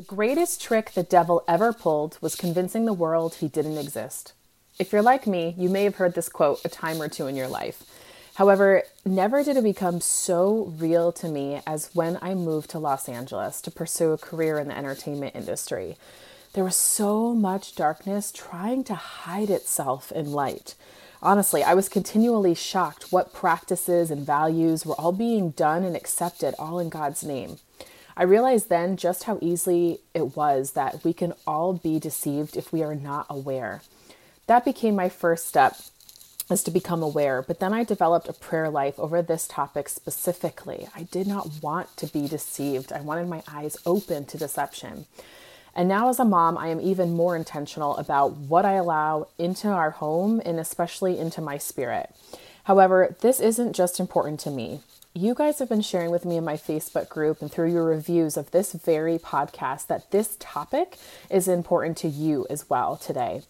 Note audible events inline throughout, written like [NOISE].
The greatest trick the devil ever pulled was convincing the world he didn't exist. If you're like me, you may have heard this quote a time or two in your life. However, never did it become so real to me as when I moved to Los Angeles to pursue a career in the entertainment industry. There was so much darkness trying to hide itself in light. Honestly, I was continually shocked what practices and values were all being done and accepted all in God's name. I realized then just how easily it was that we can all be deceived if we are not aware. That became my first step is to become aware, but then I developed a prayer life over this topic specifically. I did not want to be deceived. I wanted my eyes open to deception. And now, as a mom, I am even more intentional about what I allow into our home and especially into my spirit. However, this isn't just important to me you guys have been sharing with me in my Facebook group and through your reviews of this very podcast that this topic is important to you as well today.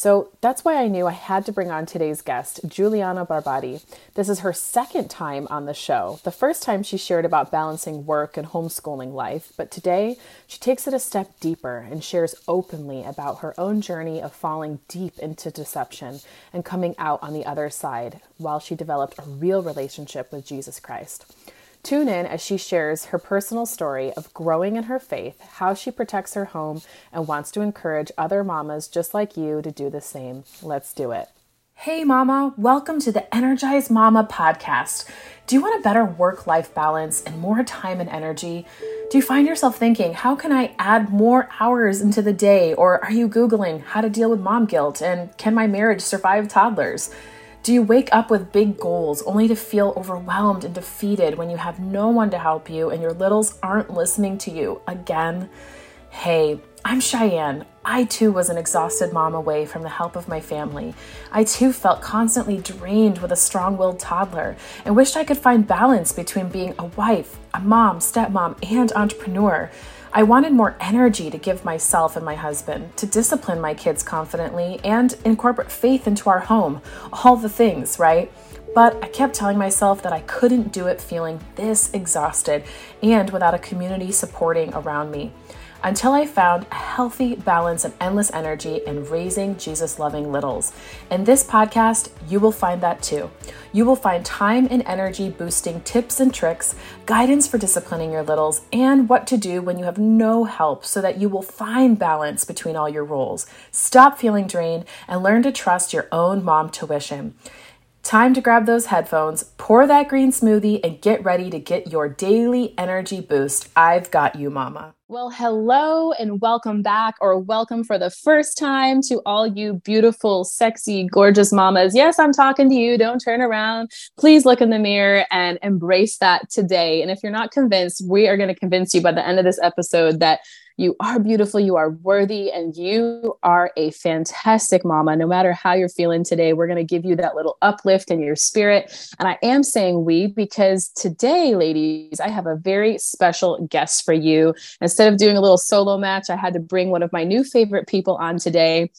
So that's why I knew I had to bring on today's guest, Juliana Barbati. This is her second time on the show. The first time she shared about balancing work and homeschooling life, but today she takes it a step deeper and shares openly about her own journey of falling deep into deception and coming out on the other side while she developed a real relationship with Jesus Christ. Tune in as she shares her personal story of growing in her faith, how she protects her home, and wants to encourage other mamas just like you to do the same. Let's do it. Hey, Mama, welcome to the Energized Mama podcast. Do you want a better work life balance and more time and energy? Do you find yourself thinking, how can I add more hours into the day? Or are you Googling how to deal with mom guilt and can my marriage survive toddlers? Do you wake up with big goals only to feel overwhelmed and defeated when you have no one to help you and your littles aren't listening to you again? Hey, I'm Cheyanne. I too was an exhausted mom away from the help of my family. I too felt constantly drained with a strong willed toddler and wished I could find balance between being a wife, a mom, stepmom, and entrepreneur. I wanted more energy to give myself and my husband, to discipline my kids confidently, and incorporate faith into our home. All the things, right? But I kept telling myself that I couldn't do it feeling this exhausted and without a community supporting around me until I found a healthy balance of endless energy and raising Jesus loving littles. In this podcast, you will find that too. You will find time and energy boosting tips and tricks, guidance for disciplining your littles, and what to do when you have no help so that you will find balance between all your roles. Stop feeling drained and learn to trust your own mom tuition. Time to grab those headphones, pour that green smoothie, and get ready to get your daily energy boost. I've got you, mama. Well, hello and welcome back, or welcome for the first time to all you beautiful, sexy, gorgeous mamas. Yes, I'm talking to you. Don't turn around. Please look in the mirror and embrace that today. And if you're not convinced, we are going to convince you by the end of this episode that you are beautiful, you are worthy, and you are a fantastic mama. No matter how you're feeling today, we're going to give you that little uplift in your spirit. And I am saying we because today, ladies, I have a very special guest for you. Instead of doing a little solo match, I had to bring one of my new favorite people on today.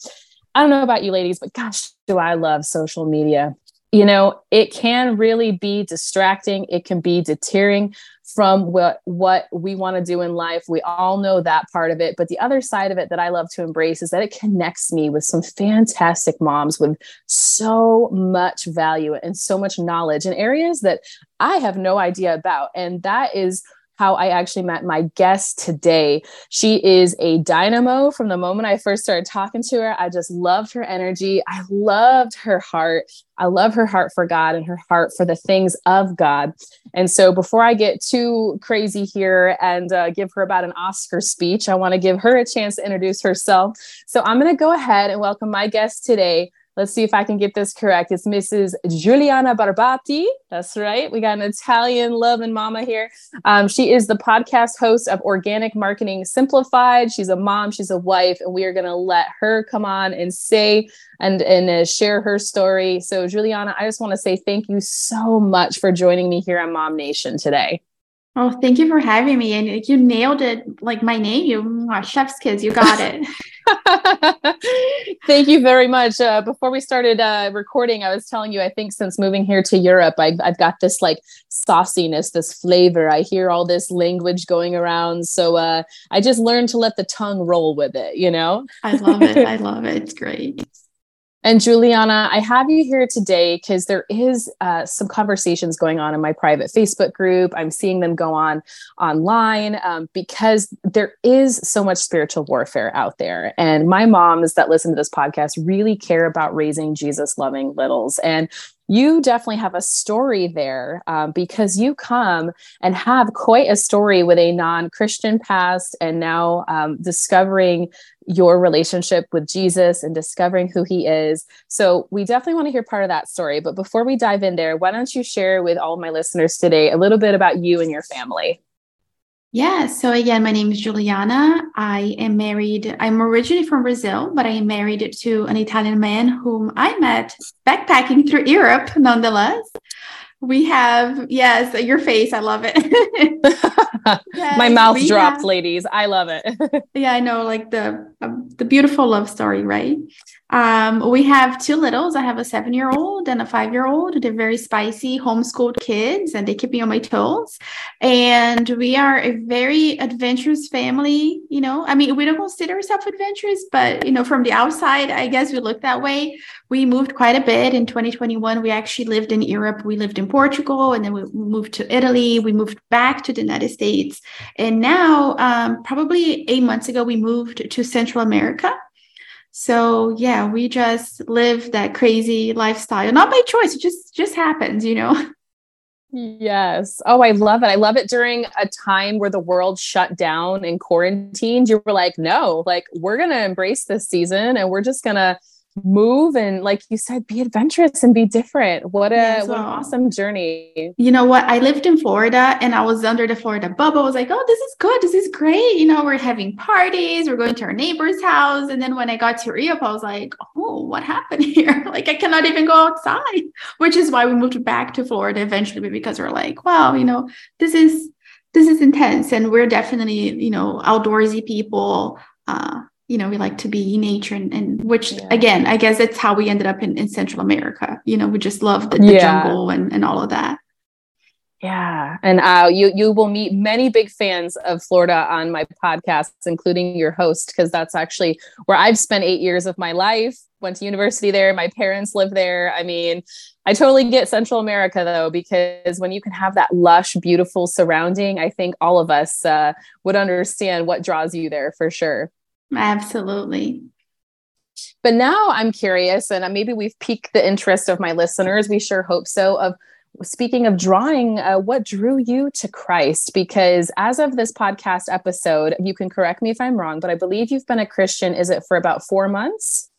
I don't know about you ladies, but gosh, do I love social media you know it can really be distracting it can be deterring from what what we want to do in life. We all know that part of it but the other side of it that i love to embrace is that it connects me with some fantastic moms with so much value and so much knowledge in areas that i have no idea about and that is how I actually met my guest today. She is a dynamo from the moment I first started talking to her. I just loved her energy. I loved her heart. I love her heart for God and her heart for the things of God. And so, before I get too crazy here and uh, give her about an Oscar speech, I want to give her a chance to introduce herself. So, I'm going to go ahead and welcome my guest today, Let's see if I can get this correct. It's Mrs. Juliana Barbati. That's right. We got an Italian loving mama here. Um, she is the podcast host of Organic Marketing Simplified. She's a mom, she's a wife, and we are going to let her come on and say and, and uh, share her story. So, Juliana, I just want to say thank you so much for joining me here on Mom Nation today. Oh, thank you for having me. And you nailed it like my name. You chef's kids. You got it. [LAUGHS] [LAUGHS] Thank you very much. Uh, before we started uh, recording, I was telling you, I think since moving here to Europe, I've, I've got this like sauciness, this flavor. I hear all this language going around. So uh, I just learned to let the tongue roll with it, you know? I love it. I love it. It's great. And Juliana, I have you here today because there is uh, some conversations going on in my private Facebook group. I'm seeing them go on online um, because there is so much spiritual warfare out there. And my moms that listen to this podcast really care about raising Jesus loving littles. And you definitely have a story there um, because you come and have quite a story with a non Christian past and now um, discovering your relationship with Jesus and discovering who he is. So, we definitely want to hear part of that story. But before we dive in there, why don't you share with all my listeners today a little bit about you and your family? Yeah. So again, my name is Juliana. I am married. I'm originally from Brazil, but I am married to an Italian man whom I met backpacking through Europe, nonetheless. We have, yes, your face. I love it. [LAUGHS] yes, My mouth dropped, have, ladies. I love it. [LAUGHS] yeah, I know, like the um, the beautiful love story, right? Um, we have two littles. I have a seven year old and a five year old. They're very spicy, homeschooled kids, and they keep me on my toes. And we are a very adventurous family. You know, I mean, we don't consider ourselves adventurous, but, you know, from the outside, I guess we look that way. We moved quite a bit in 2021. We actually lived in Europe. We lived in Portugal, and then we moved to Italy. We moved back to the United States. And now, um, probably eight months ago, we moved to Central America. So yeah, we just live that crazy lifestyle. Not by choice, it just just happens, you know. [LAUGHS] Yes. Oh, I love it. I love it during a time where the world shut down and quarantined. You were like, no, like we're going to embrace this season and we're just going to move and like you said be adventurous and be different. What a what an awesome journey. You know what? I lived in florida and i was under the florida bubble. I was like oh this is good. This is great. You know we're having parties we're going to our neighbor's house. And then when i got to rio i was like oh what happened [LAUGHS] here? Like i cannot even go outside which is why we moved back to florida eventually because we're like wow you know this is this is intense. And we're definitely you know outdoorsy people uh you know we like to be nature and, and which yeah. again i guess that's how we ended up in, in central america. You know we just love the, the yeah. jungle and, and all of that. Yeah. And uh, you you will meet many big fans of florida on my podcasts including your host because that's actually where i've spent eight years of my life. Went to university there. My parents live there. I mean i totally get central america though because when you can have that lush beautiful surrounding i think all of us uh, would understand what draws you there for sure Absolutely. But now I'm curious, and maybe we've piqued the interest of my listeners. We sure hope so. Of speaking of drawing, uh, what drew you to Christ? Because as of this podcast episode, you can correct me if I'm wrong, but I believe you've been a Christian. Is it for about four months?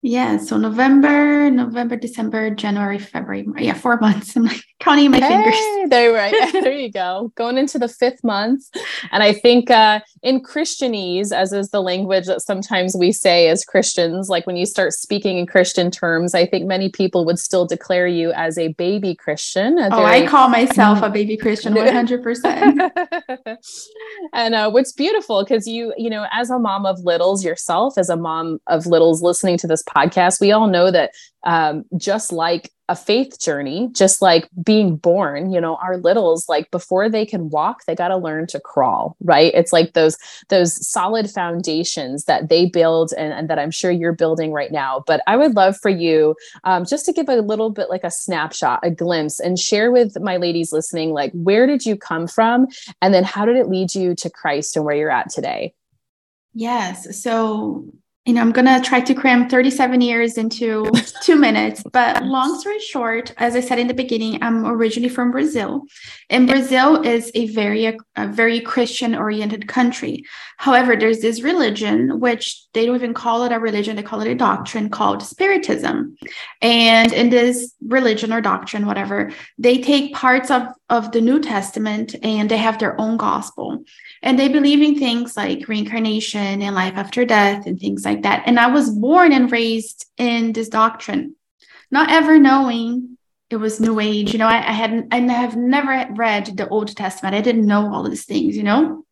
Yeah, so November, November, December, January, February. Yeah, four months. [LAUGHS] I'm like counting my hey, fingers. There, right. [LAUGHS] there you go. Going into the fifth month. And I think uh, in Christianese, as is the language that sometimes we say as Christians, like when you start speaking in Christian terms, I think many people would still declare you as a baby Christian. Oh. I call [LAUGHS] myself a baby Christian 100%. and uh, what's beautiful because you, you know, as a mom of littles yourself, as a mom of littles listening to this podcast, we all know that um, just like a faith journey, just like being born, you know, our littles, like before they can walk, they got to learn to crawl, right? It's like those, those solid foundations that they build and, and that I'm sure you're building right now. But I would love for you um, just to give a little bit like a snapshot, a glimpse, and share with my ladies listening, like, where did you come from? And then how did it lead you to Christ and where you're at today? Yes. So you know, I'm going to try to cram 37 years into [LAUGHS] two minutes. But long story short, as I said in the beginning, I'm originally from Brazil. And Brazil is a very, a, a very Christian oriented country. However, there's this religion, which they don't even call it a religion, they call it a doctrine called Spiritism. And in this religion or doctrine, whatever, they take parts of, of the New Testament and they have their own gospel. And they believe in things like reincarnation and life after death and things like that. And I was born and raised in this doctrine, not ever knowing it was New Age. You know, I, I hadn't, I have never read the Old Testament. I didn't know all these things, you know?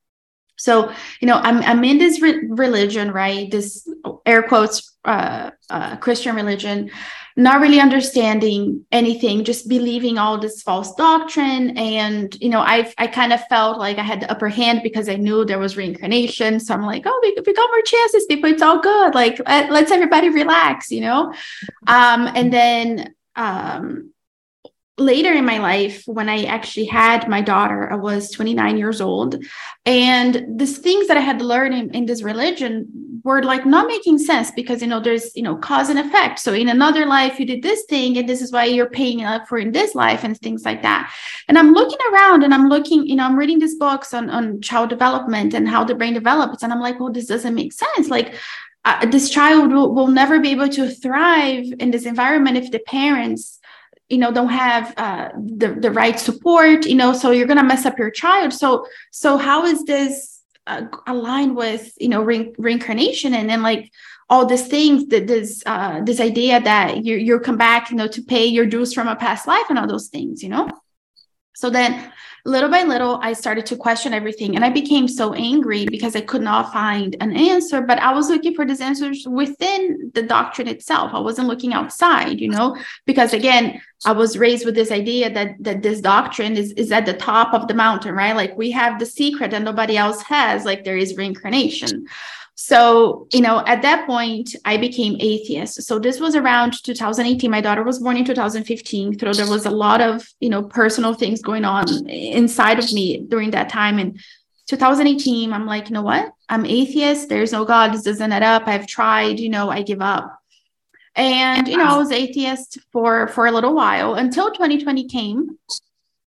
So, you know, I'm, I'm in this re- religion, right? This air quotes uh, uh, Christian religion, not really understanding anything, just believing all this false doctrine. And, you know, I I kind of felt like I had the upper hand because I knew there was reincarnation. So I'm like, oh, we, we got more chances, people. It's all good. Like, let's everybody relax, you know? Um, and then um, later in my life when i actually had my daughter i was 29 years old and these things that i had learned in, in this religion were like not making sense because you know there's you know cause and effect. So in another life you did this thing and this is why you're paying up for in this life and things like that. And i'm looking around and i'm looking you know i'm reading these books on on child development and how the brain develops and i'm like well this doesn't make sense. Like uh, this child will, will never be able to thrive in this environment if the parents you know don't have uh, the the right support you know so you're gonna mess up your child. So so how is this uh, aligned with you know re- reincarnation and then like all these things that this uh this idea that you you come back you know to pay your dues from a past life and all those things you know? So then little by little, I started to question everything. And I became so angry because I could not find an answer. But I was looking for these answers within the doctrine itself. I wasn't looking outside, you know, because again, I was raised with this idea that that this doctrine is, is at the top of the mountain, right? Like we have the secret that nobody else has, like there is reincarnation. So, you know, at that point, I became atheist. So this was around 2018. My daughter was born in 2015. So there was a lot of, you know, personal things going on inside of me during that time. And 2018, I'm like, you know what? I'm atheist. There's no God. This doesn't add up. I've tried, you know, I give up. And, you know, I was atheist for for a little while until 2020 came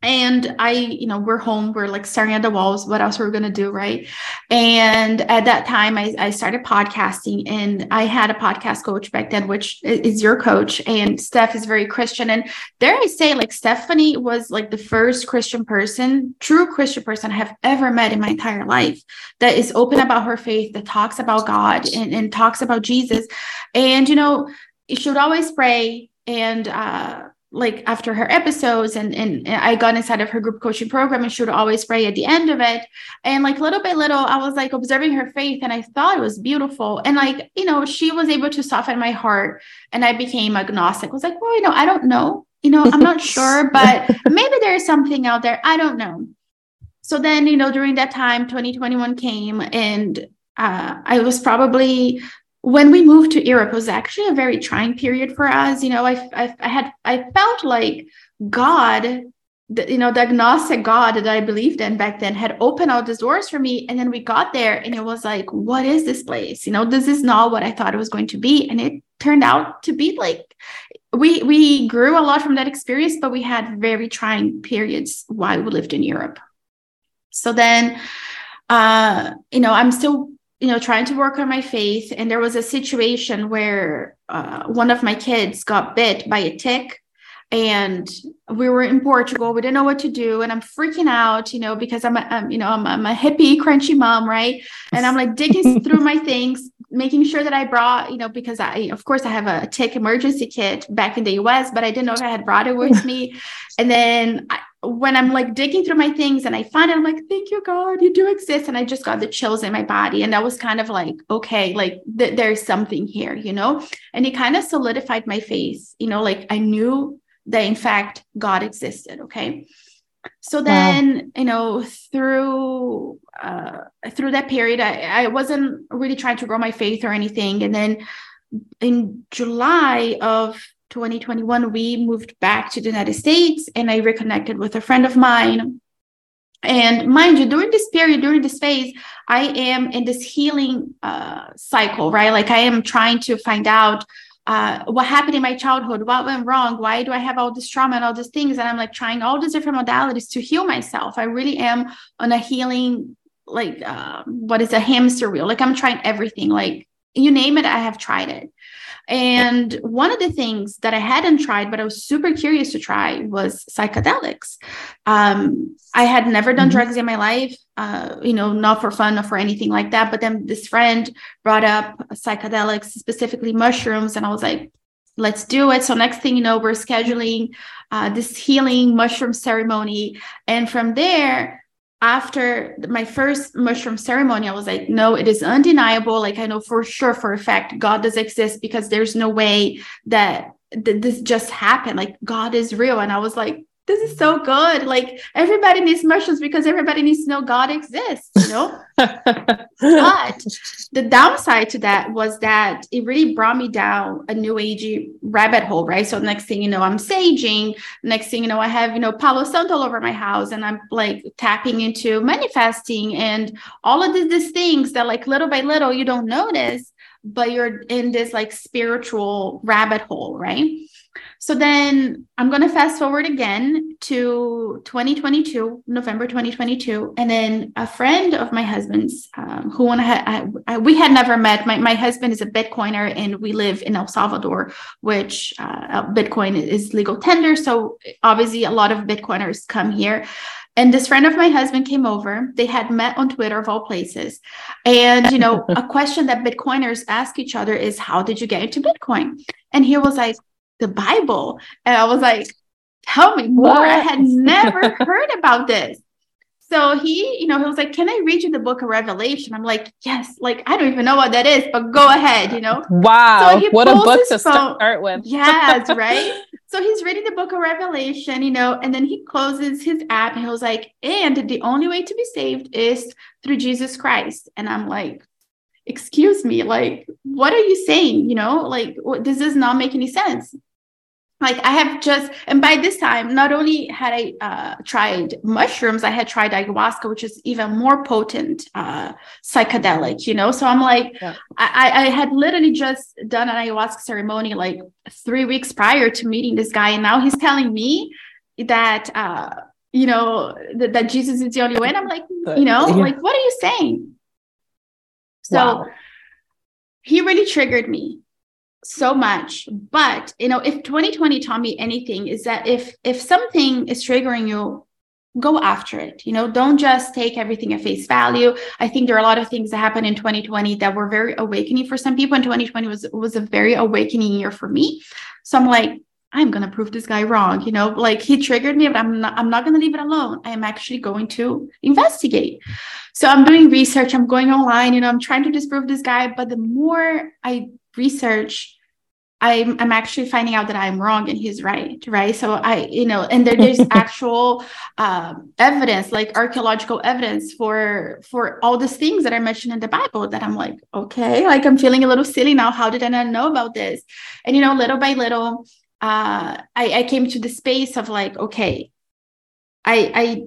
and i you know we're home we're like staring at the walls what else we're we gonna do right? And at that time I, I started podcasting and i had a podcast coach back then which is your coach and steph is very christian. And there i say like stephanie was like the first christian person true christian person i have ever met in my entire life that is open about her faith that talks about god and, and talks about jesus. And you know she would always pray and uh like after her episodes and, and I got inside of her group coaching program and she would always pray at the end of it. And like little by little, I was like observing her faith and I thought it was beautiful. And like, you know, she was able to soften my heart and I became agnostic. I was like, well, you know, I don't know. You know, I'm not [LAUGHS] sure, but maybe there's something out there. I don't know. So then, you know, during that time, 2021 came and uh, I was probably when we moved to Europe, it was actually a very trying period for us. You know, I, I, I had, I felt like God, the, you know, the agnostic God that I believed in back then had opened all these doors for me. And then we got there and it was like, what is this place? You know, this is not what I thought it was going to be. And it turned out to be like, we, we grew a lot from that experience, but we had very trying periods while we lived in Europe. So then, uh, you know, I'm still you know trying to work on my faith. And there was a situation where uh, one of my kids got bit by a tick and we were in portugal. We didn't know what to do. And i'm freaking out you know because i'm a I'm, you know I'm, I'm a hippie crunchy mom right? And i'm like digging [LAUGHS] through my things making sure that i brought you know because i of course i have a tick emergency kit back in the us but i didn't know if i had brought it with me. And then I, when I'm like digging through my things and I find it, I'm like, thank you, God, you do exist. And I just got the chills in my body. And that was kind of like, okay, like th- there's something here, you know? And it kind of solidified my faith, you know, like I knew that in fact God existed. Okay. So then, wow. you know, through uh through that period, I, I wasn't really trying to grow my faith or anything. And then in July of 2021, we moved back to the United States and I reconnected with a friend of mine. And mind you, during this period, during this phase, I am in this healing uh, cycle, right? Like I am trying to find out uh, what happened in my childhood, what went wrong, why do I have all this trauma and all these things? And I'm like trying all these different modalities to heal myself. I really am on a healing, like, uh, what is a hamster wheel? Like I'm trying everything, like you name it, I have tried it. And one of the things that I hadn't tried, but I was super curious to try was psychedelics. Um, I had never done mm-hmm. drugs in my life, uh, you know, not for fun or for anything like that. But then this friend brought up psychedelics, specifically mushrooms. And I was like, let's do it. So next thing you know, we're scheduling uh, this healing mushroom ceremony. And from there, after my first mushroom ceremony, I was like, no, it is undeniable. Like, I know for sure, for a fact, God does exist because there's no way that th- this just happened. Like, God is real. And I was like, this is so good. Like everybody needs mushrooms because everybody needs to know God exists, you know? [LAUGHS] but the downside to that was that it really brought me down a new agey rabbit hole, right? So next thing you know, I'm saging. Next thing you know, I have, you know, Palo Santo all over my house and I'm like tapping into manifesting and all of these, these things that like little by little you don't notice, but you're in this like spiritual rabbit hole, right? So then I'm going to fast forward again to 2022, November 2022. And then a friend of my husband's, um, who I, I, we had never met. My, my husband is a Bitcoiner and we live in El Salvador, which uh, Bitcoin is legal tender. So obviously a lot of Bitcoiners come here. And this friend of my husband came over. They had met on Twitter of all places. And, you know, [LAUGHS] a question that Bitcoiners ask each other is, how did you get into Bitcoin? And he was like, the Bible. And I was like, tell me more. What? I had never heard about this. So he, you know, he was like, Can I read you the book of Revelation? I'm like, Yes, like I don't even know what that is, but go ahead, you know. Wow. So what a book to phone. start with. [LAUGHS] yes, right. So he's reading the book of Revelation, you know, and then he closes his app and he was like, and the only way to be saved is through Jesus Christ. And I'm like, excuse me, like, what are you saying? You know, like, this does not make any sense like I have just, and by this time, not only had I uh, tried mushrooms, I had tried ayahuasca, which is even more potent uh, psychedelic, you know. So I'm like, yeah. I, I had literally just done an ayahuasca ceremony like three weeks prior to meeting this guy, and now he's telling me that, uh, you know, that, that Jesus is the only way. And I'm like, [LAUGHS] you know, yeah. like what are you saying? So wow. he really triggered me so much. But you know if 2020 taught me anything is that if if something is triggering you go after it. You know don't just take everything at face value. I think there are a lot of things that happened in 2020 that were very awakening for some people and 2020 was was a very awakening year for me. So i'm like i'm going to prove this guy wrong you know like he triggered me but i'm not i'm not going to leave it alone. I am actually going to investigate. So i'm doing research i'm going online you know i'm trying to disprove this guy but the more i research I'm, I'm actually finding out that I'm wrong and he's right, right? So I, you know, and there, there's [LAUGHS] actual um, evidence, like archaeological evidence for for all these things that are mentioned in the Bible. That I'm like, okay, like I'm feeling a little silly now. How did I not know about this? And you know, little by little, uh, I, I came to the space of like, okay, I I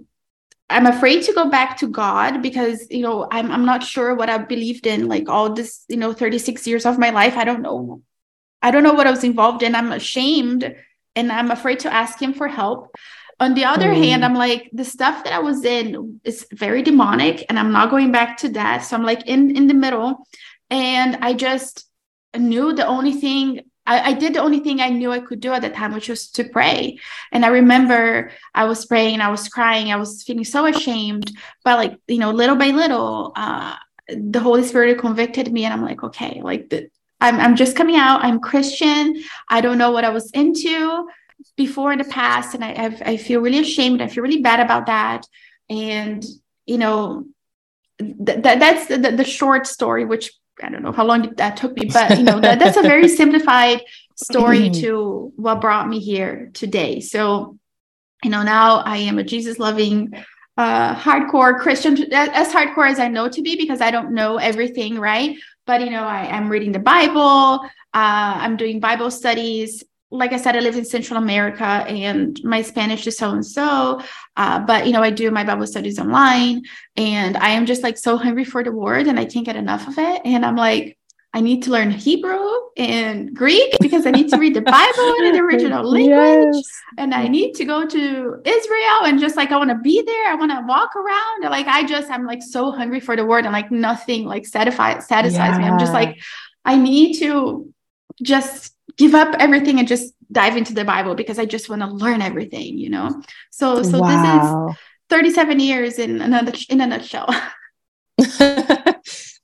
I'm afraid to go back to God because you know I'm I'm not sure what I believed in like all this you know 36 years of my life. I don't know. I don't know what I was involved in. I'm ashamed and I'm afraid to ask him for help. On the other mm. hand, I'm like the stuff that I was in is very demonic and I'm not going back to that. So I'm like in in the middle and I just knew the only thing I, I, did the only thing I knew I could do at the time, which was to pray. And I remember I was praying, I was crying, I was feeling so ashamed. But like, you know, little by little, uh, the Holy Spirit convicted me, and I'm like, okay, like the, I'm I'm just coming out. I'm Christian. I don't know what I was into before in the past, and I I've, I feel really ashamed. I feel really bad about that. And you know, th- that that's the, the short story, which I don't know how long that took me, but you know that, that's a very [LAUGHS] simplified story to what brought me here today. So, you know, now I am a Jesus loving, uh, hardcore Christian, as hardcore as I know to be, because I don't know everything, right? But you know, I am reading the Bible. Uh, I'm doing Bible studies. Like I said, I live in Central America, and my Spanish is so and so. But you know, I do my Bible studies online, and I am just like so hungry for the word, and I can't get enough of it. And I'm like, I need to learn Hebrew and Greek because I need to read the Bible in the original [LAUGHS] language. Yes. And I need to go to Israel and just like I want to be there. I want to walk around. Like I just I'm like so hungry for the word and like nothing like satisfies satisfies yeah. me. I'm just like, I need to just give up everything and just dive into the Bible because I just want to learn everything, you know. So so wow. this is 37 years in another in a nutshell. [LAUGHS] [LAUGHS]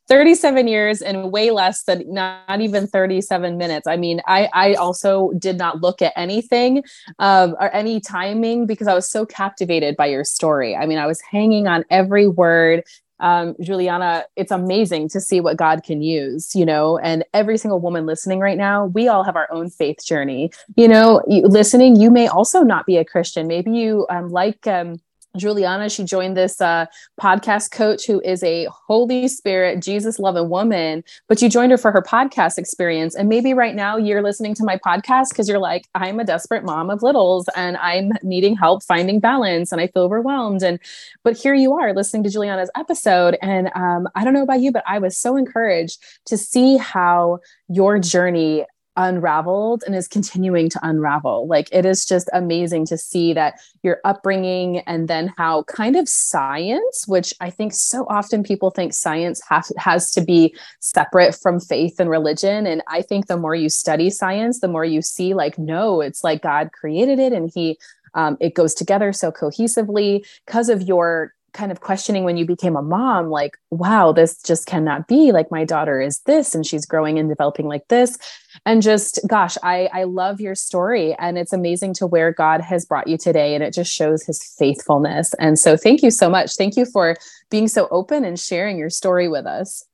37 years and way less than not even 37 minutes. I mean, I, I also did not look at anything um, or any timing because I was so captivated by your story. I mean, I was hanging on every word um, Juliana, it's amazing to see what God can use, you know, and every single woman listening right now, we all have our own faith journey. You know, listening, you may also not be a Christian. Maybe you um, like um, Juliana, she joined this uh, podcast coach who is a Holy Spirit, Jesus loving woman, but you joined her for her podcast experience. And maybe right now you're listening to my podcast because you're like, I'm a desperate mom of littles and I'm needing help finding balance and I feel overwhelmed. And, but here you are listening to Juliana's episode. And um, I don't know about you, but I was so encouraged to see how your journey unraveled and is continuing to unravel. Like it is just amazing to see that your upbringing and then how kind of science, which I think so often people think science has, has to be separate from faith and religion. And I think the more you study science, the more you see like, no, it's like God created it and he um, it goes together so cohesively because of your kind of questioning when you became a mom like wow this just cannot be like my daughter is this and she's growing and developing like this and just gosh i i love your story and it's amazing to where god has brought you today and it just shows his faithfulness and so thank you so much thank you for being so open and sharing your story with us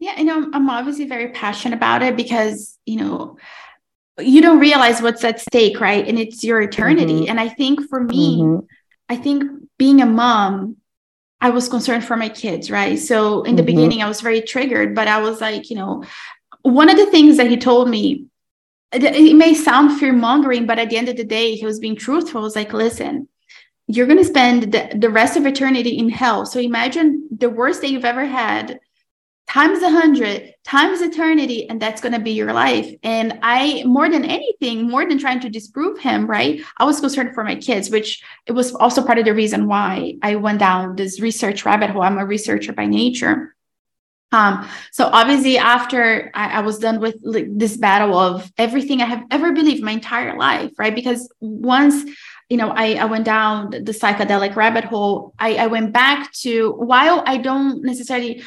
yeah you know i'm obviously very passionate about it because you know you don't realize what's at stake right and it's your eternity mm-hmm. and i think for me mm-hmm. i think being a mom I was concerned for my kids, right? So in the mm-hmm. beginning, I was very triggered, but I was like, you know, one of the things that he told me, it, may sound fear mongering, but at the end of the day, he was being truthful. I was like, listen, you're going to spend the, the rest of eternity in hell. So imagine the worst day you've ever had times a hundred times eternity and that's going to be your life and i more than anything more than trying to disprove him right i was concerned for my kids which it was also part of the reason why i went down this research rabbit hole i'm a researcher by nature um, so obviously after I, I was done with like, this battle of everything i have ever believed my entire life right because once you know, I, I went down the psychedelic rabbit hole. I, I went back to while I don't necessarily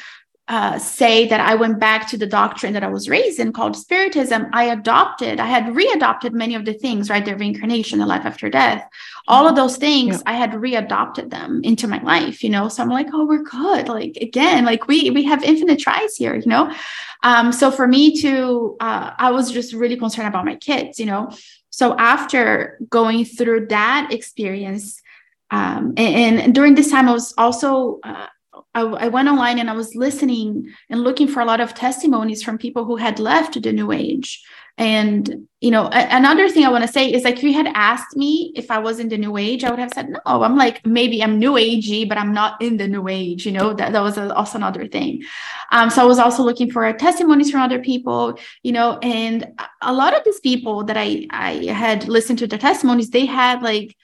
uh, say that I went back to the doctrine that I was raised in called Spiritism, I adopted, I had readopted many of the things, right? The reincarnation, the life after death, all of those things, yeah. I had readopted them into my life, you know? So I'm like, oh, we're good. Like, again, like we, we have infinite tries here, you know? Um, so for me to, uh, I was just really concerned about my kids, you know? So after going through that experience, um, and, and, during this time, I was also uh, I, I, went online and I was listening and looking for a lot of testimonies from people who had left the New Age. And you know, a, another thing I want to say is like, if you had asked me if I was in the New Age, I would have said no. I'm like maybe I'm New Agey, but I'm not in the New Age. You know, that that was a, also another thing. Um, so I was also looking for testimonies from other people. You know, and a lot of these people that I I had listened to the testimonies, they had like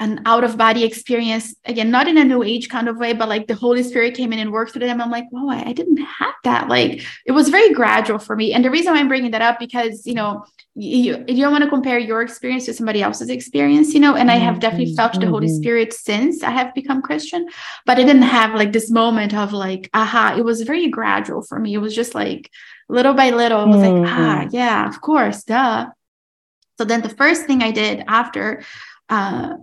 an out of body experience again not in a new age kind of way but like the holy spirit came in and worked through them i'm like whoa I, I, didn't have that like it was very gradual for me and the reason why i'm bringing that up because you know you, you don't want to compare your experience to somebody else's experience you know and i have definitely mm-hmm. felt the holy mm-hmm. spirit since i have become christian but i didn't have like this moment of like aha it was very gradual for me it was just like little by little it was mm-hmm. like ah yeah of course duh so then the first thing i did after uh,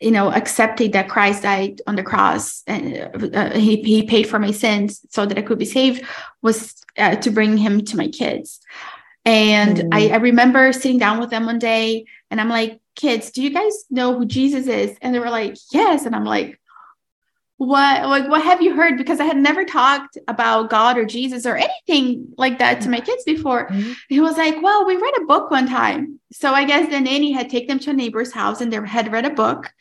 you know, accepting that Christ died on the cross and uh, he, he paid for my sins so that I could be saved was uh, to bring him to my kids. And mm. I, I remember sitting down with them one day and I'm like, kids, do you guys know who Jesus is? And they were like, yes. And I'm like, what like what have you heard? Because i had never talked about god or jesus or anything like that to my kids before. Mm-hmm. he was like well we read a book one time. So i guess the nanny had taken them to a neighbor's house and they had read a book.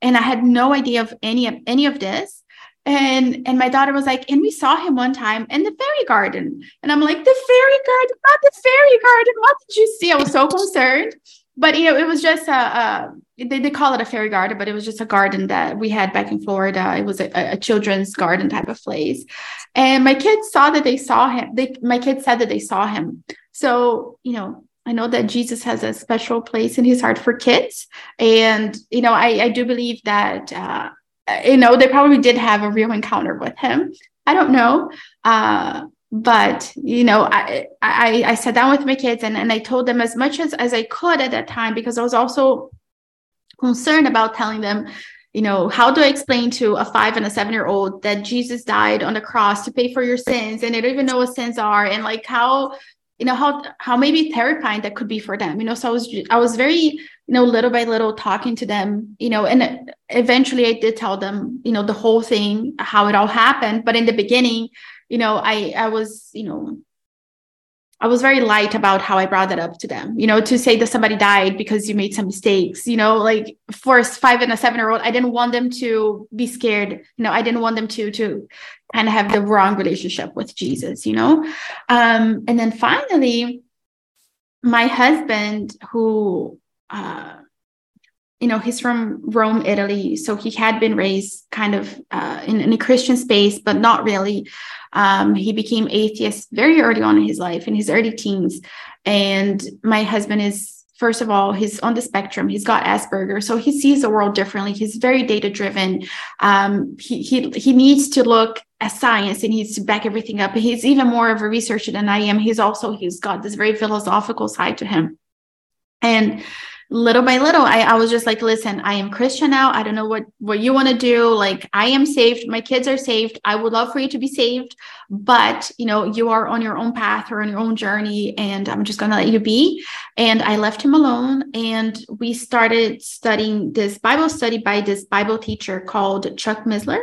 And i had no idea of any of any of this. And and my daughter was like and we saw him one time in the fairy garden. And i'm like the fairy garden? Not the fairy garden. What did you see? I was so concerned. But you know it was just a, a they, they call it a fairy garden but it was just a garden that we had back in florida it was a, a children's garden type of place and my kids saw that they saw him they my kids said that they saw him so you know I know that Jesus has a special place in his heart for kids. And, you know, I, I do believe that, uh, you know, they probably did have a real encounter with him. I don't know. Uh, but you know, I, I I sat down with my kids and, and I told them as much as, as I could at that time because I was also concerned about telling them you know, how do I explain to a five and a seven year old that Jesus died on the cross to pay for your sins and they don't even know what sins are and like how, you know, how how maybe terrifying that could be for them, you know. So I was I was very, you know, little by little talking to them, you know, and eventually I did tell them, you know, the whole thing, how it all happened. But in the beginning, you know, I I was, you know, I was very light about how I brought that up to them. You know, to say that somebody died because you made some mistakes, you know, like for a five and a seven year old, I didn't want them to be scared. You know, I didn't want them to to kind of have the wrong relationship with Jesus, you know. Um, and then finally, my husband, who uh, you know, he's from Rome, Italy. So he had been raised kind of uh, in, in, a Christian space, but not really. Um, he became atheist very early on in his life, in his early teens. And my husband is, first of all, he's on the spectrum. He's got Asperger, so he sees the world differently. He's very data driven. Um, he, he he needs to look at science and he needs to back everything up. He's even more of a researcher than I am. He's also he's got this very philosophical side to him. And little by little I, I was just like listen i am christian now. I don't know what what you want to do. Like i am saved. My kids are saved. I would love for you to be saved but you know you are on your own path or on your own journey and i'm just going to let you be. And i left him alone and we started studying this bible study by this bible teacher called chuck missler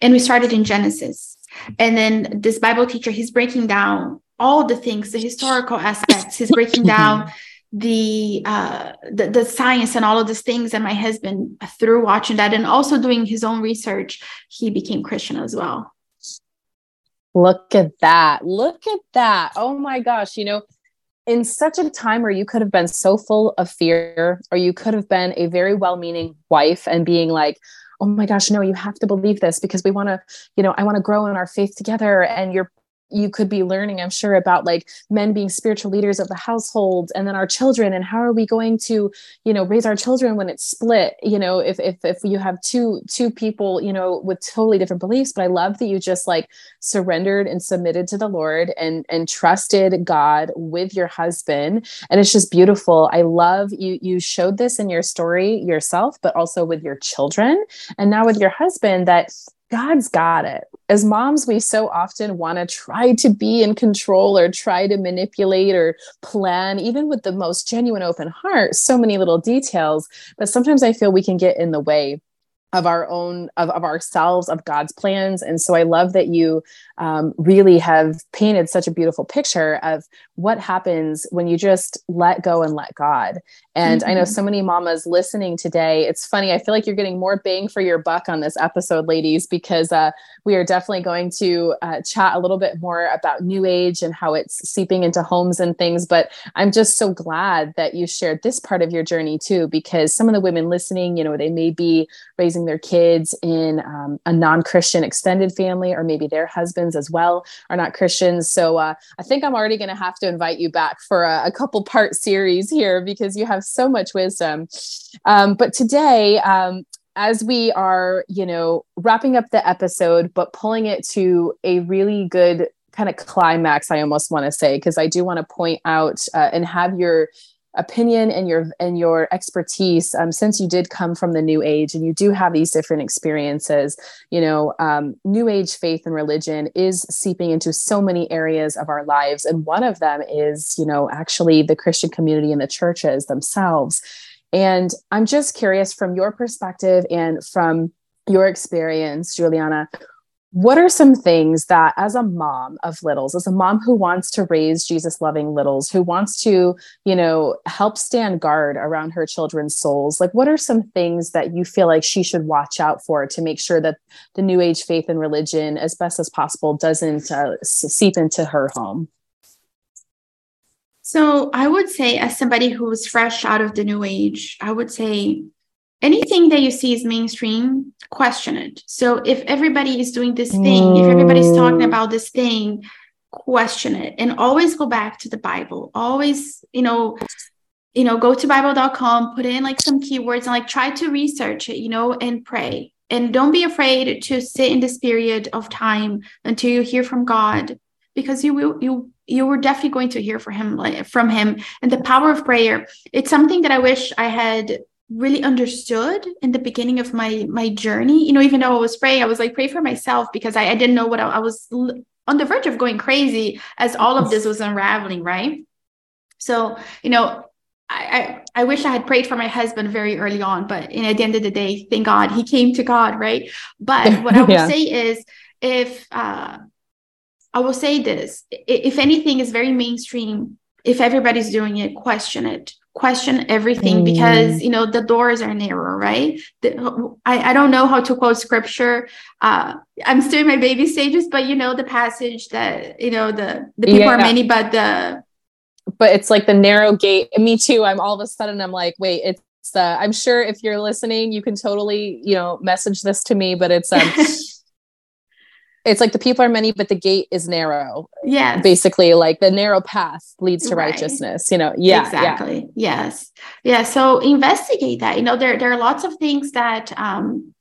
and we started in genesis. And then this bible teacher he's breaking down all the things the historical aspects he's breaking down [LAUGHS] the, uh, the the science and all of these things and my husband through watching that and also doing his own research he became christian as well. Look at that. Look at that. Oh my gosh you know in such a time where you could have been so full of fear or you could have been a very well-meaning wife and being like oh my gosh no you have to believe this because we want to you know i want to grow in our faith together and you're you could be learning i'm sure about like men being spiritual leaders of the household and then our children and how are we going to you know raise our children when it's split? You know if if if you have two two people you know with totally different beliefs but i love that you just like surrendered and submitted to the lord and and trusted god with your husband. And it's just beautiful. I love you you showed this in your story yourself but also with your children and now with your husband that God's got it. As moms, we so often want to try to be in control or try to manipulate or plan, even with the most genuine open heart, so many little details. But sometimes I feel we can get in the way of our own of, of ourselves of god's plans and so i love that you um, really have painted such a beautiful picture of what happens when you just let go and let god and mm-hmm. i know mm-hmm. so many mamas listening today it's funny i feel like you're getting more bang for your buck on this episode ladies because uh, we are definitely going to uh, chat a little bit more about new age and how it's seeping into homes and things but i'm just so glad that you shared this part of your journey too because some of the women listening you know they may be raising their kids in um, a non-christian extended family or maybe their husbands as well are not christians. So uh, i think i'm already going to have to invite you back for a, a, couple part series here because you have so much wisdom. Um, but today um, as we are you know wrapping up the episode but pulling it to a really good kind of climax i almost want to say because i do want to point out uh, and have your opinion and your and your expertise um, since you did come from the new age and you do have these different experiences you know um, new age faith and religion is seeping into so many areas of our lives. And one of them is you know actually the christian community and the churches themselves. And i'm just curious from your perspective and from your experience juliana what are some things that as a mom of littles as a mom who wants to raise jesus loving littles who wants to you know help stand guard around her children's souls like what are some things that you feel like she should watch out for to make sure that the new age faith and religion as best as possible doesn't uh, seep into her home? So i would say as somebody who's fresh out of the new age i would say anything that you see is mainstream question it. So if everybody is doing this thing if everybody's talking mm. about this thing question it. And always go back to the bible. Always you know you know go to bible.com put in like some keywords and like try to research it you know and pray. And don't be afraid to sit in this period of time until you hear from God because you will you you were definitely going to hear from him like from him. And the power of prayer it's something that i wish i had really understood in the beginning of my my journey you know even though i was praying i was like pray for myself because i, I didn't know what I, I was on the verge of going crazy as all of this was unraveling right so you know I, I, I wish I had prayed for my husband very early on, but in, at the end of the day, thank God he came to God, right? But [LAUGHS] what I would yeah. say is, if uh, I will say this if anything is very mainstream, if everybody's doing it, question it. Question everything mm. because you know the doors are narrow, right? The, I, I don't know how to quote scripture. Uh, I'm still in my baby stages, but you know the passage that you know the the people yeah. are many, but the but it's like the narrow gate. Me too. I'm all of a sudden I'm like, wait, it's uh, I'm sure if you're listening, you can totally, you know, message this to me, but it's um [LAUGHS] it's like the people are many, but the gate is narrow. Yeah. Basically, like the narrow path leads to right. righteousness, you know? Yeah. Exactly. Yeah. Yes. Yeah. So investigate that. You know, there, there are lots of things that um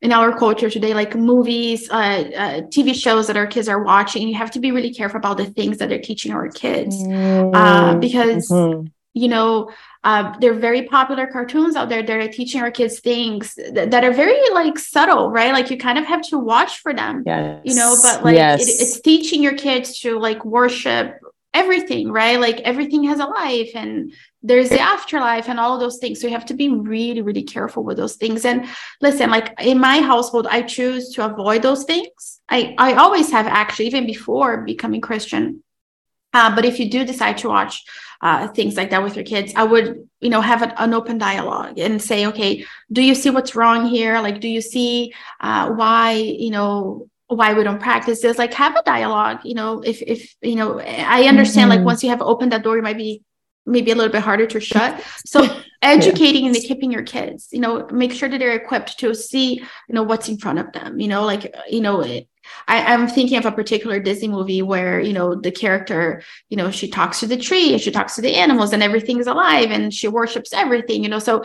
in our culture today, like movies, uh, uh, TV shows that our kids are watching, you have to be really careful about the things that they're teaching our kids. Uh, mm-hmm. Uh, because mm-hmm you know uh, there are very popular cartoons out there. That are teaching our kids things that, that, are very like subtle right? Like you kind of have to watch for them yes. you know but like yes. it, it's teaching your kids to like worship everything right? Like everything has a life and there's the afterlife and all those things. So you have to be really really careful with those things. And listen like in my household i choose to avoid those things. I i always have actually even before becoming christian. Uh, but if you do decide to watch uh, things like that with your kids, I would, you know, have an, an, open dialogue and say, okay, do you see what's wrong here? Like, do you see uh, why, you know, why we don't practice this? Like, have a dialogue. You know, if if you know, I understand. Mm-hmm. Like, once you have opened that door, it might be maybe a little bit harder to shut. So [LAUGHS] educating yeah. and equipping your kids, you know, make sure that they're equipped to see, you know, what's in front of them. You know, like you know, it, I, am thinking of a particular Disney movie where, you know, the character, you know, she talks to the tree and she talks to the animals and everything's alive and she worships everything, you know. So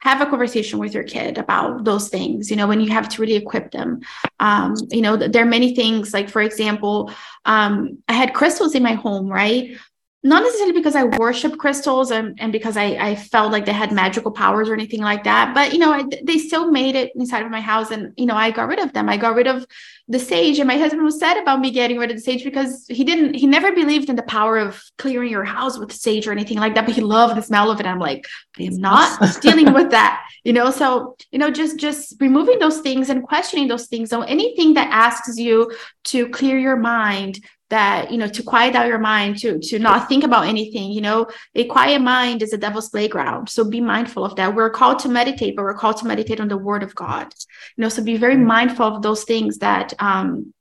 have a conversation with your kid about those things, you know, when you have to really equip them. Um, you know, there are many things, like, for example, um, I had crystals in my home, right? Not necessarily because I worship crystals and, and because I, I felt like they had magical powers or anything like that, but you know, I, they still made it inside of my house and you know, I got rid of them. I got rid of the sage and my husband was sad about me getting rid of the sage because he didn't he never believed in the power of clearing your house with sage or anything like that, but he loved the smell of it. I'm like, I am not [LAUGHS] dealing with that, you know. So, you know, just just removing those things and questioning those things. So anything that asks you to clear your mind, that you know to quiet down your mind to to not think about anything you know? A quiet mind is a devil's playground. So be mindful of that. We're called to meditate but we're called to meditate on the word of god. You know so be very mindful of those things that um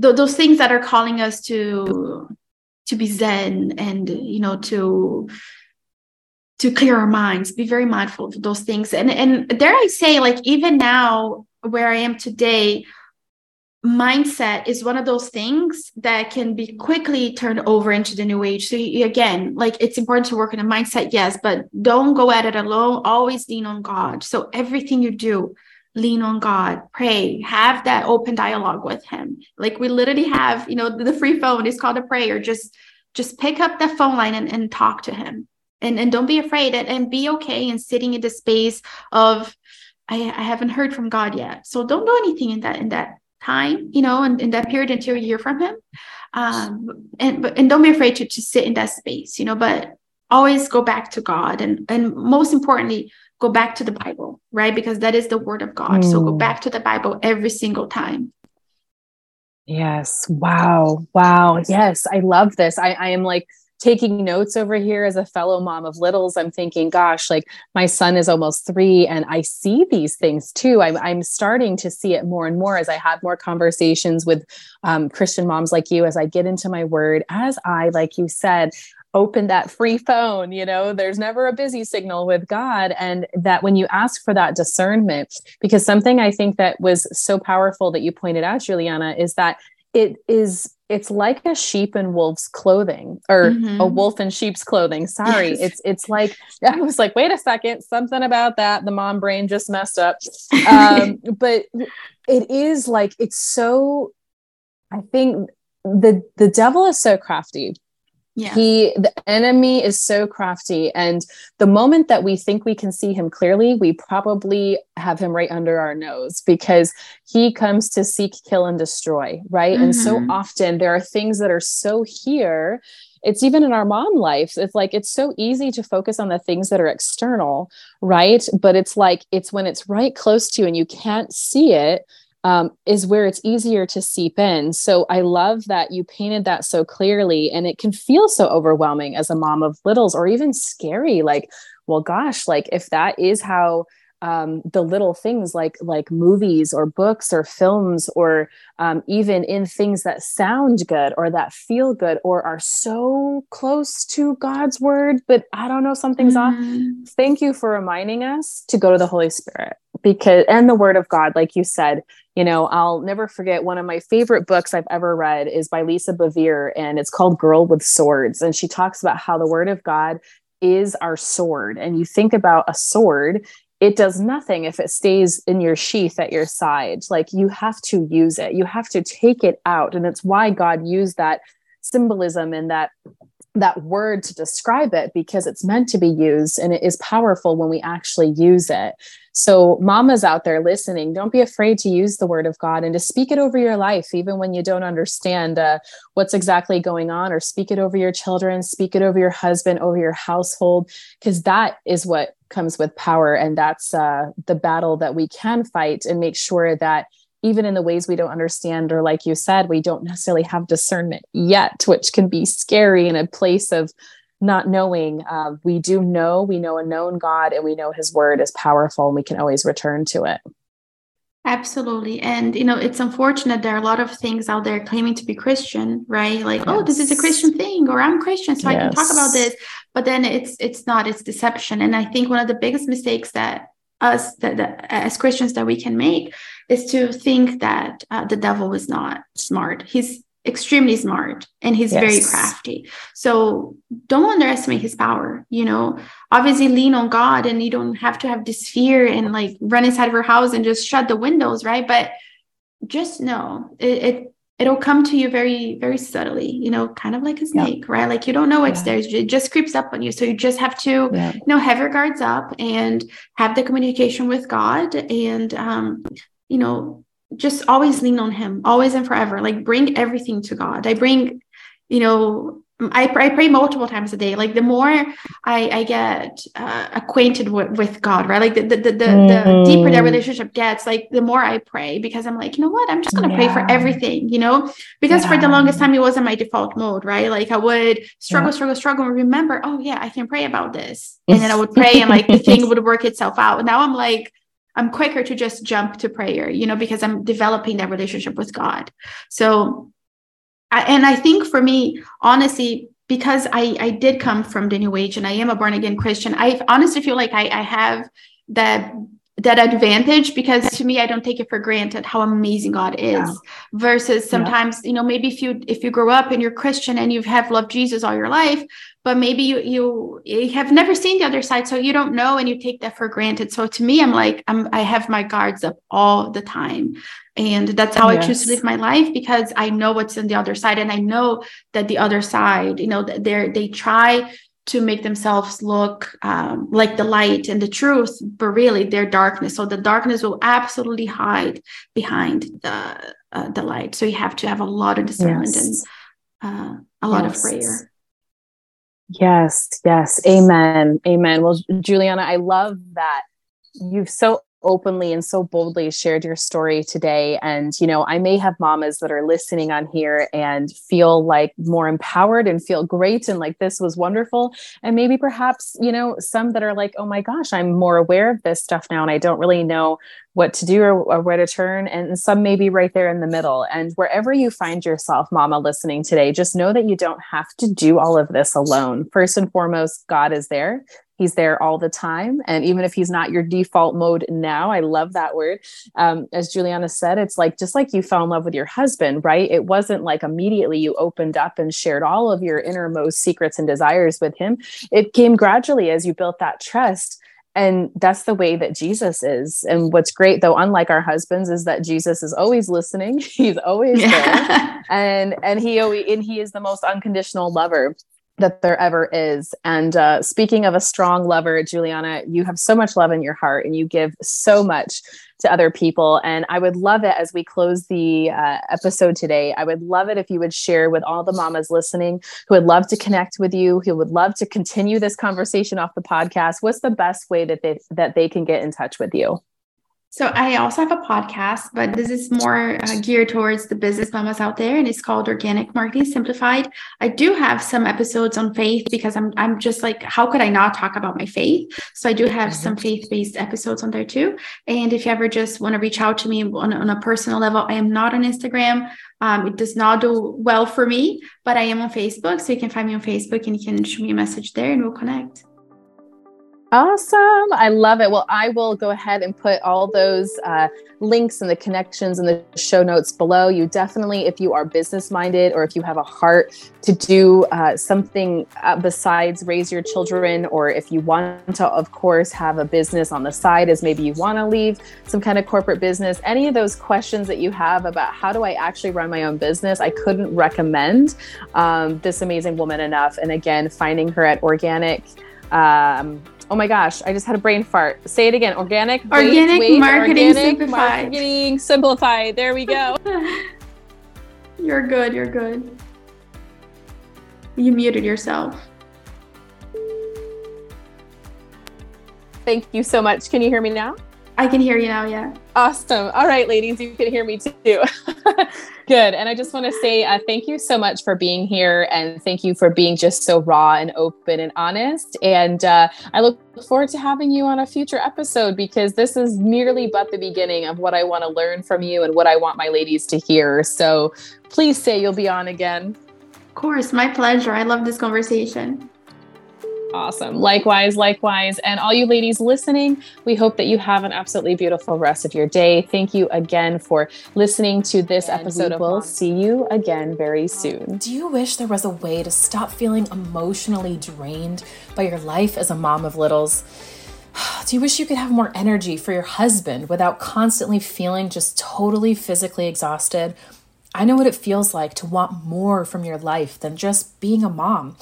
th- those things that are calling us to to be zen and you know to to clear our minds. Be very mindful of those things. And and dare i say like even now where i am today mindset is one of those things that can be quickly turned over into the new age. So again, like it's important to work on a mindset, yes, but don't go at it alone. Always lean on God. So everything you do, lean on God, pray, have that open dialogue with Him. Like we literally have, you know, the free phone is called a prayer. Just just pick up the phone line and, and talk to Him. And, and don't be afraid and, and be okay in sitting in the space of I, I haven't heard from God yet. So don't do anything in that in that time, you know, and in that period until you hear from him. Um, and but and don't be afraid to to sit in that space, you know, but always go back to God and and most importantly, go back to the Bible, right? Because that is the word of God. Mm. So go mm. back to the Bible every single time. Yes. Wow. Wow. Yes. I love this. I, I am like taking notes over here as a fellow mom of littles i'm thinking gosh like my son is almost three and i see these things too. I'm, I'm starting to see it more and more as i have more conversations with um, christian moms like you as i get into my word as i like you said open that free phone you know there's never a busy signal with god. And that when you ask for that discernment because something i think that was so powerful that you pointed out juliana is that it is it's like a sheep in wolf's clothing or mm-hmm. a wolf in sheep's clothing sorry yes. it's it's like [LAUGHS] i was like wait a second something about that the mom brain just messed up [LAUGHS] um, but it is like it's so i think the the devil is so crafty yeah. He, the enemy is so crafty. And the moment that we think we can see him clearly, we probably have him right under our nose because he comes to seek, kill, and destroy. Right. Mm-hmm. And so mm-hmm. often there are things that are so here. It's even in our mom life. It's like it's so easy to focus on the things that are external, right? But it's like it's when it's right close to you and you can't see it um, is where it's easier to seep in. So I love that you painted that so clearly, and it can feel so overwhelming as a mom of littles, or even scary. Like, well, gosh, like if that is how um, the little things like like movies or books or films or um, even in things that sound good or that feel good or are so close to God's word, but I don't know something's mm-hmm. off. Thank you for reminding us to go to the Holy Spirit because and the Word of God, like you said. You know, I'll never forget one of my favorite books I've ever read is by Lisa Bevere, and it's called Girl with Swords, and she talks about how the Word of God is our sword. And you think about a sword, it does nothing if it stays in your sheath at your side. Like you have to use it, you have to take it out. And it's why God used that symbolism and that that word to describe it because it's meant to be used and it is powerful when we actually use it. So, mamas out there listening, don't be afraid to use the word of God and to speak it over your life, even when you don't understand uh, what's exactly going on, or speak it over your children, speak it over your husband, over your household, because that is what comes with power. And that's uh, the battle that we can fight and make sure that even in the ways we don't understand, or like you said, we don't necessarily have discernment yet, which can be scary in a place of not knowing. Uh, we do know, we know a known God and we know his word is powerful and we can always return to it. Absolutely. And, you know, it's unfortunate there are a lot of things out there claiming to be Christian, right? Like, yes. oh, this is a Christian thing, or I'm Christian, so yes. I can talk about this. But then it's it's not, it's deception. And I think one of the biggest mistakes that us that, that as Christians that we can make is to think that uh, the devil is not smart. He's extremely smart and he's yes. very crafty. So don't underestimate his power. You know, obviously lean on God and you don't have to have this fear and like run inside of your house and just shut the windows, right? But just know it, it it'll come to you very very subtly you know kind of like a snake yeah. right like you don't know what's yeah. there it just creeps up on you so you just have to yeah. you know have your guards up and have the communication with god and um you know just always lean on him always and forever like bring everything to god i bring you know I, I pray multiple times a day. Like the more I, I get uh, acquainted with, with God, right? Like the the, the, the, mm. the, deeper that relationship gets, like the more I pray because I'm like, you know what? I'm just gonna yeah. pray for everything, you know? Because yeah. for the longest time it wasn't my default mode, right? Like I would struggle, yeah. struggle, struggle, and remember, oh yeah, I can pray about this, and then I [LAUGHS] would pray, and like the thing would work itself out. Now I'm like, I'm quicker to just jump to prayer, you know, because I'm developing that relationship with God. So, and I think for me, honestly, because I, I did come from the new age and I am a born again Christian, I honestly feel like I, I have that that advantage because to me i don't take it for granted how amazing god is yeah. versus sometimes yeah. you know maybe if you if you grow up and you're christian and you have loved jesus all your life but maybe you you you have never seen the other side so you don't know and you take that for granted so to me i'm like i'm i have my guards up all the time and that's how yes. i choose to live my life because i know what's on the other side and i know that the other side you know they're they try to make themselves look um, like the light and the truth, but really they're darkness. So the darkness will absolutely hide behind the uh, the light. So you have to have a lot of discernment yes. and uh, a lot yes. of prayer. Yes, yes, amen, amen. Well, Juliana, I love that you've so openly and so boldly shared your story today. And, you know, I may have mamas that are listening on here and feel like more empowered and feel great and like this was wonderful. And maybe perhaps, you know, some that are like, oh my gosh, I'm more aware of this stuff now and I don't really know what to do or, or, where to turn. And some may be right there in the middle. And wherever you find yourself, mama, listening today, just know that you don't have to do all of this alone. First and foremost, God is there. He's there all the time. And even if he's not your default mode now, I love that word. Um, as Juliana said, it's like just like you fell in love with your husband, right? It wasn't like immediately you opened up and shared all of your innermost secrets and desires with him. It came gradually as you built that trust and that's the way that Jesus is. And what's great though, unlike our husbands, is that Jesus is always listening. [LAUGHS] He's always there. [LAUGHS] and and he always and he is the most unconditional lover that there ever is. And uh, speaking of a strong lover, Juliana, you have so much love in your heart and you give so much to other people. And I would love it as we close the uh, episode today. I would love it if you would share with all the mamas listening who would love to connect with you, who would love to continue this conversation off the podcast. What's the best way that they that they can get in touch with you? So I also have a podcast, but this is more uh, geared towards the business mamas out there, and it's called Organic Marketing Simplified. I do have some episodes on faith because I'm I'm just like, how could I not talk about my faith? So I do have mm-hmm. some faith based episodes on there too. And if you ever just want to reach out to me on, on a personal level, I am not on Instagram. Um, it does not do well for me, but I am on Facebook, so you can find me on Facebook and you can shoot me a message there, and we'll connect. Awesome. I love it. Well, I will go ahead and put all those uh, links and the connections and the show notes below. You definitely, if you are business minded or if you have a heart to do uh, something uh, besides raise your children, or if you want to, of course, have a business on the side as maybe you want to leave some kind of corporate business, any of those questions that you have about how do I actually run my own business, I couldn't recommend um, this amazing woman enough. And again, finding her at organic. Um, Oh my gosh, I just had a brain fart. Say it again. Organic. Organic wait, marketing organic simplified. Marketing simplified. There we go. [LAUGHS] you're good. You're good. You muted yourself. Thank you so much. Can you hear me now? I can hear you now. Yeah. Awesome. All right, ladies, you can hear me too. [LAUGHS] Good. And I just want to say uh, thank you so much for being here and thank you for being just so raw and open and honest. And uh, I look forward to having you on a future episode because this is merely but the beginning of what I want to learn from you and what I want my ladies to hear. So please say you'll be on again. Of course. My pleasure. I love this conversation. Awesome. Likewise, likewise. And all you ladies listening, we hope that you have an absolutely beautiful rest of your day. Thank you again for listening to this and episode we will see you again very soon. Do you wish there was a way to stop feeling emotionally drained by your life as a mom of littles? [SIGHS] Do you wish you could have more energy for your husband without constantly feeling just totally physically exhausted? I know what it feels like to want more from your life than just being a mom.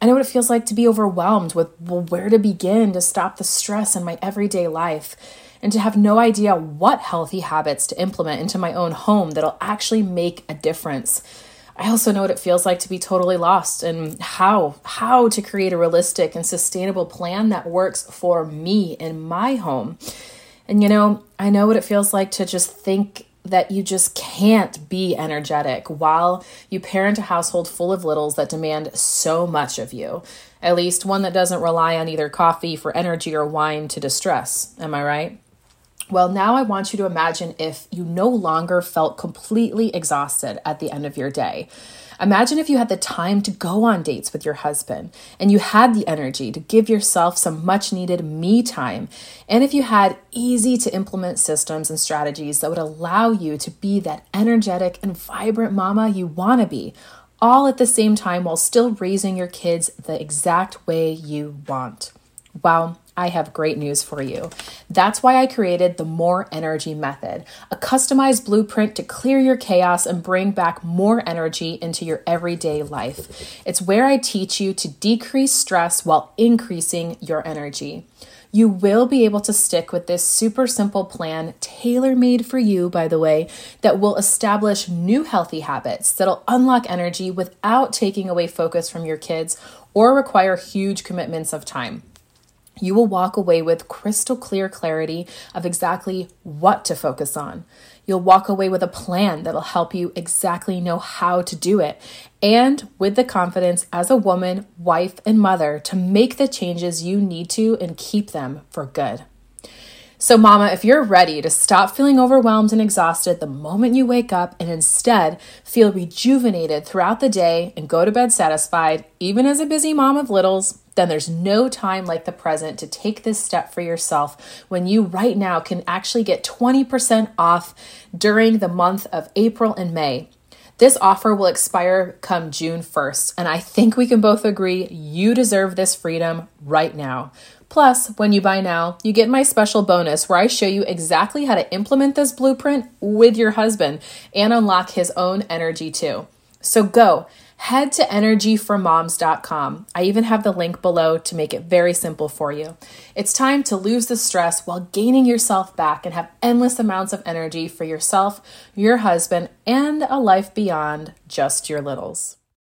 I know what it feels like to be overwhelmed with well, where to begin to stop the stress in my everyday life and to have no idea what healthy habits to implement into my own home that'll actually make a difference. I also know what it feels like to be totally lost and how how to create a realistic and sustainable plan that works for me in my home. And you know, I know what it feels like to just think that you just can't be energetic while you parent a household full of littles that demand so much of you. At least one that doesn't rely on either coffee for energy or wine to distress. Am I right? Well, now I want you to imagine if you no longer felt completely exhausted at the end of your day. Imagine if you had the time to go on dates with your husband and you had the energy to give yourself some much needed me time. And if you had easy to implement systems and strategies that would allow you to be that energetic and vibrant mama you want to be, all at the same time while still raising your kids the exact way you want. Wow, I have great news for you. That's why I created the More Energy Method, a customized blueprint to clear your chaos and bring back more energy into your everyday life. It's where I teach you to decrease stress while increasing your energy. You will be able to stick with this super simple plan, tailor made for you, by the way, that will establish new healthy habits that'll unlock energy without taking away focus from your kids or require huge commitments of time you will walk away with crystal clear clarity of exactly what to focus on. You'll walk away with a plan that'll help you exactly know how to do it, and with the confidence as a woman, wife, and mother to make the changes you need to and keep them for good. So, Mama, if you're ready to stop feeling overwhelmed and exhausted the moment you wake up and instead feel rejuvenated throughout the day and go to bed satisfied, even as a busy mom of littles, then there's no time like the present to take this step for yourself when you right now can actually get 20% off during the month of April and May. This offer will expire come June 1st, and I think we can both agree you deserve this freedom right now. Plus, when you buy now, you get my special bonus where I show you exactly how to implement this blueprint with your husband and unlock his own energy too. So go head to energyformoms.com. I even have the link below to make it very simple for you. It's time to lose the stress while gaining yourself back and have endless amounts of energy for yourself, your husband, and a life beyond just your littles.